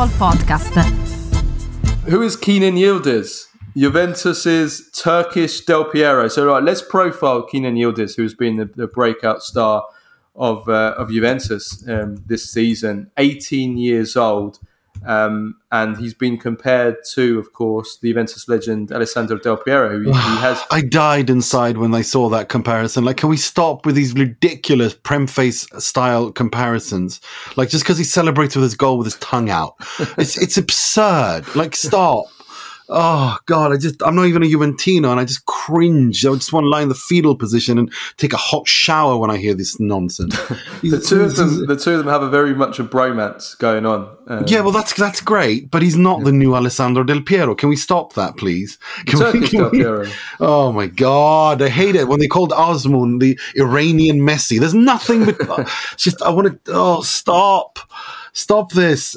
Football Podcast. Who is Kenan Yildiz? Juventus's Turkish Del Piero. So, right, let's profile Kenan Yildiz, who's been the, the breakout star of uh, of Juventus um, this season. 18 years old, um, and he's been compared to, of course, the Juventus legend Alessandro Del Piero, who he, has. I died inside when I saw that comparison. Like, can we stop with these ridiculous prem face style comparisons? Like, just because he celebrates with his goal with his tongue out, it's it's absurd. Like, stop. Oh God, I just I'm not even a Juventino, and I just cringe. I just want to lie in the fetal position and take a hot shower when I hear this nonsense. the two of them, the two of them have a very much a bromance going on. Um, yeah, well, that's that's great, but he's not yeah. the new Alessandro Del Piero. Can we stop that, please? Can we, can Del Piero. We, oh my God, I hate it when they called Azmoun the Iranian Messi. There's nothing but just I want to. Oh, stop, stop this.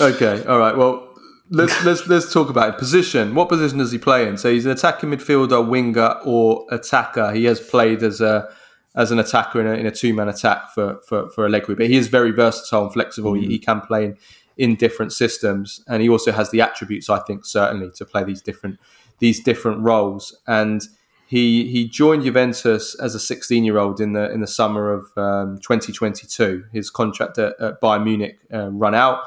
okay, all right. Well, let's let's let's talk about it. Position. What position does he play in? So he's an attacking midfielder, winger, or attacker. He has played as a as an attacker in a, in a two man attack for, for for Allegri, but he is very versatile and flexible. Mm. He, he, can play in, in different systems, and he also has the attributes, I think, certainly to play these different these different roles. And he he joined Juventus as a 16 year old in the in the summer of um, 2022. His contract at, at Bayern Munich uh, run out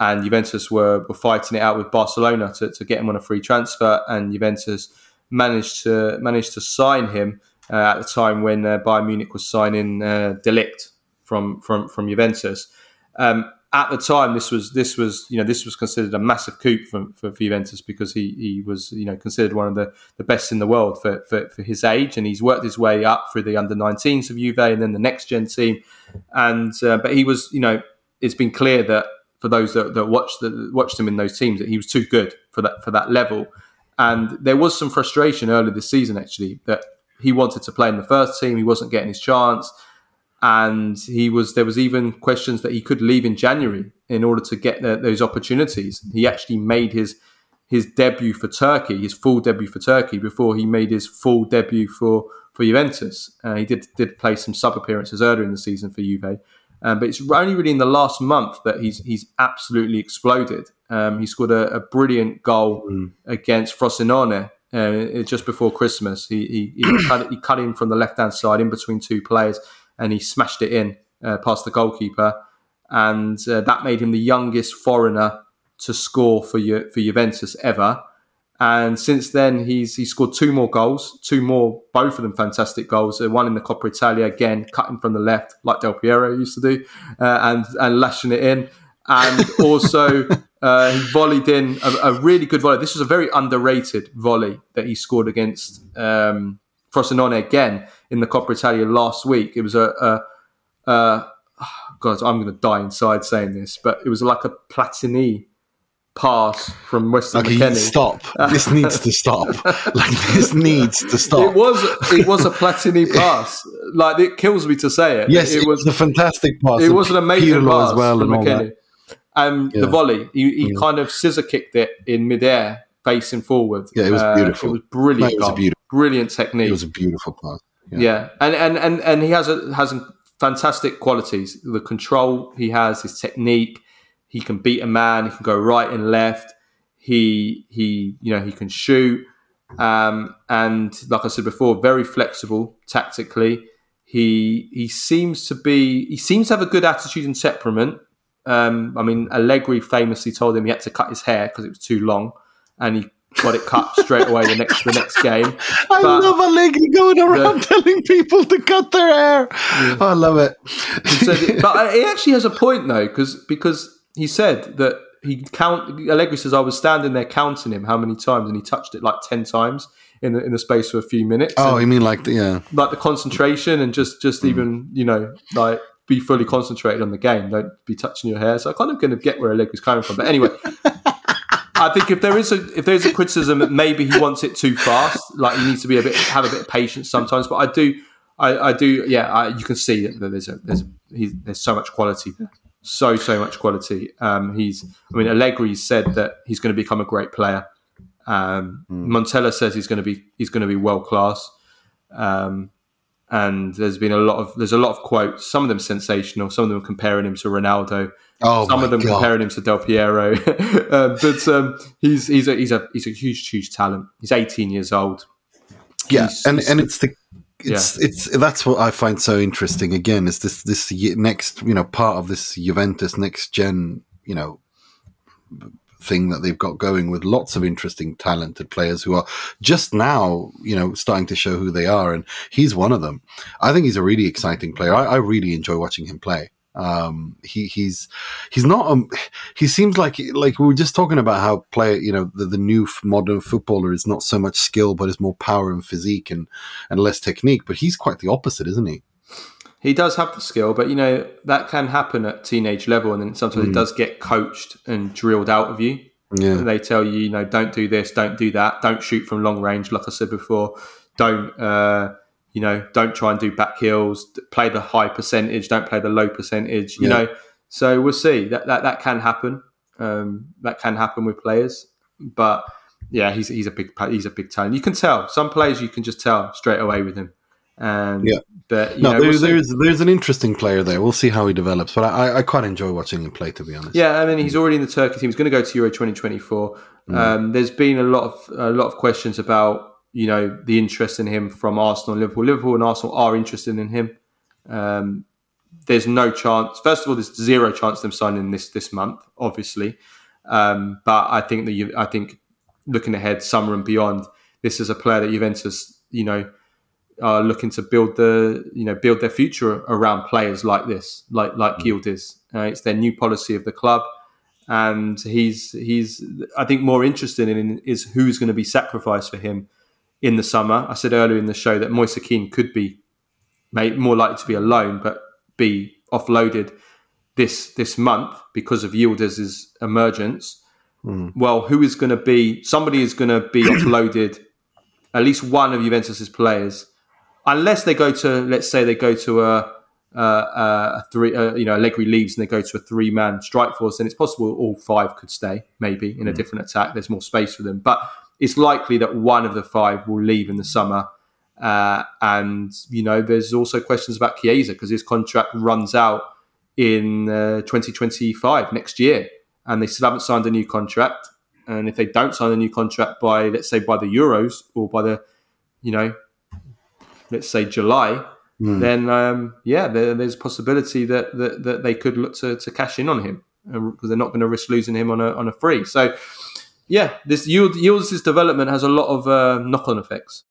and Juventus were, were fighting it out with Barcelona to, to get him on a free transfer, and Juventus managed to managed to sign him uh, at the time when uh, Bayern Munich was signing uh, De Ligt from from from Juventus. Um, at the time, this was this was you know this was considered a massive coup for, for, for, Juventus because he he was you know considered one of the, the best in the world for, for, for his age, and he's worked his way up through the under 19s of Juve and then the next gen team, and uh, but he was you know it's been clear that for those that, that watched the, watched him in those teams that he was too good for that for that level. And there was some frustration early this season actually that he wanted to play in the first team, he wasn't getting his chance, and he was there was even questions that he could leave in January in order to get the, those opportunities. He actually made his his debut for Turkey, his full debut for Turkey, before he made his full debut for for Juventus. Uh, he did did play some sub appearances earlier in the season for Juve, um, but it's only really in the last month that he's he's absolutely exploded. Um, he scored a, a brilliant goal mm. against Frosinone uh, just before Christmas. He he, he, cut, he cut in from the left hand side in between two players, and he smashed it in uh, past the goalkeeper, and uh, that made him the youngest foreigner to score for for Juventus ever. And since then, he's he scored two more goals, two more, both of them fantastic goals. Uh, one in the Coppa Italia, again, cutting from the left, like Del Piero used to do, uh, and and lashing it in. And also, uh, he volleyed in a, a, really good volley. This was a very underrated volley that he scored against um, Frosinone again in the Coppa Italia last week. It was a, a, a God, I'm going to die inside saying this, but it was like a Platini pass from Weston okay, McKennie. Stop! This needs to stop. like this needs to stop. It was it was a Platini pass. Like it kills me to say it. Yes, it, it was a fantastic pass. It was an amazing Pirlo pass as well from McKennie. And yeah. the volley, he, he yeah. kind of scissor kicked it in midair, facing forward. Yeah, it was beautiful. Uh, it was brilliant. it was beautiful, brilliant technique. It was a beautiful pass. Yeah, yeah. and and and and he has a has fantastic qualities. The control he has, his technique he can beat a man. He can go right and left. He he you know he can shoot. Um, and like I said before, very flexible tactically. He he seems to be he seems to have a good attitude and temperament. Um, I mean, Allegri famously told him he had to cut his hair because it was too long, and he got it cut straight away the next the next game. I but love Allegri going around the, telling people to cut their hair. Yeah. Oh, I love it. So, but he actually has a point though, because because he said that he count. Allegri says I was standing there counting him how many times, and he touched it like ten times in the in the space of a few minutes. Oh, and, you mean like the yeah, like the concentration and just just mm. even you know like be fully concentrated on the game. Don't be touching your hair. So I kind of going to get where Allegri's coming from. But anyway. I think if there is a if there's a criticism that maybe he wants it too fast, like he needs to be a bit have a bit of patience sometimes. But I do, I, I do, yeah. I, you can see that there's a there's a, there's so much quality there so so much quality. Um, he's, I mean, Allegri said that he's going to become a great player. Um, mm. Montella says he's going to be he's going to be world class. Um, and there's been a lot of there's a lot of quotes. Some of them sensational. Some of them comparing him to Ronaldo. Oh Some of them God. comparing him to Del Piero, uh, but um, he's he's a he's a he's a huge huge talent. He's 18 years old. yeah, He's- and he's- and it's the it's it's that's what I find so interesting. Again, is this this next you know part of this Juventus next gen you know thing that they've got going with lots of interesting talented players who are just now you know starting to show who they are and he's one of them. I think he's a really exciting player. I, I really enjoy watching him play um he he's he's not um he seems like like we were just talking about how player you know the, the new f- modern footballer is not so much skill but is more power and physique and and less technique but he's quite the opposite isn't he He does have the skill, but you know that can happen at teenage level, and then sometimes Mm. it does get coached and drilled out of you. yeah They tell you, you know, don't do this, don't do that, don't shoot from long range, like I said before. Don't, uh, you know, don't try and do back heels. Play the high percentage, don't play the low percentage. You Yeah. know, so we'll see that that that can happen. Um, that can happen with players, but yeah, he's he's a big he's a big talent. You can tell some players you can just tell straight away with him. Um, Yeah. but you no, know, there, we'll there's there's an interesting player there. We'll see how he develops, but I, I quite enjoy watching him play. To be honest, Yeah, I mean he's already in the Turkey team. He's going to go to Euro 2024. Um, there's been a lot of a lot of questions about you know the interest in him from Arsenal and Liverpool. Liverpool and Arsenal are interested in him. Um, there's no chance. First of all, there's zero chance of them signing this this month, obviously. Um, but I think that you, I think looking ahead, summer and beyond, this is a player that Juventus, you know, are looking to build the you know build their future around players like this, like like Yildiz. Uh, it's their new policy of the club, and he's he's I think more interested in is who's going to be sacrificed for him in the summer. I said earlier in the show that Moise Kean could be made more likely to be a loan, but be offloaded this this month because of Yildiz's emergence. Well, who is going to be? Somebody is going to be offloaded. At least one of Juventus's players, unless they go to, let's say, they go to a, three, uh, you know, Allegri leaves and they go to a three-man strike force, then it's possible all five could stay, maybe in a different attack. There's more space for them, but it's likely that one of the five will leave in the summer. Uh, and you know, there's also questions about Chiesa because his contract runs out in uh, 2025 next year, and they still haven't signed a new contract. And if they don't sign a new contract by, let's say, by the Euros or by the, you know, let's say July, then um, yeah, there, there's a possibility that, that that they could look to, to cash in on him because they're not going to risk losing him on a on a free. So yeah, this Yildiz development has a lot of uh, knock on effects.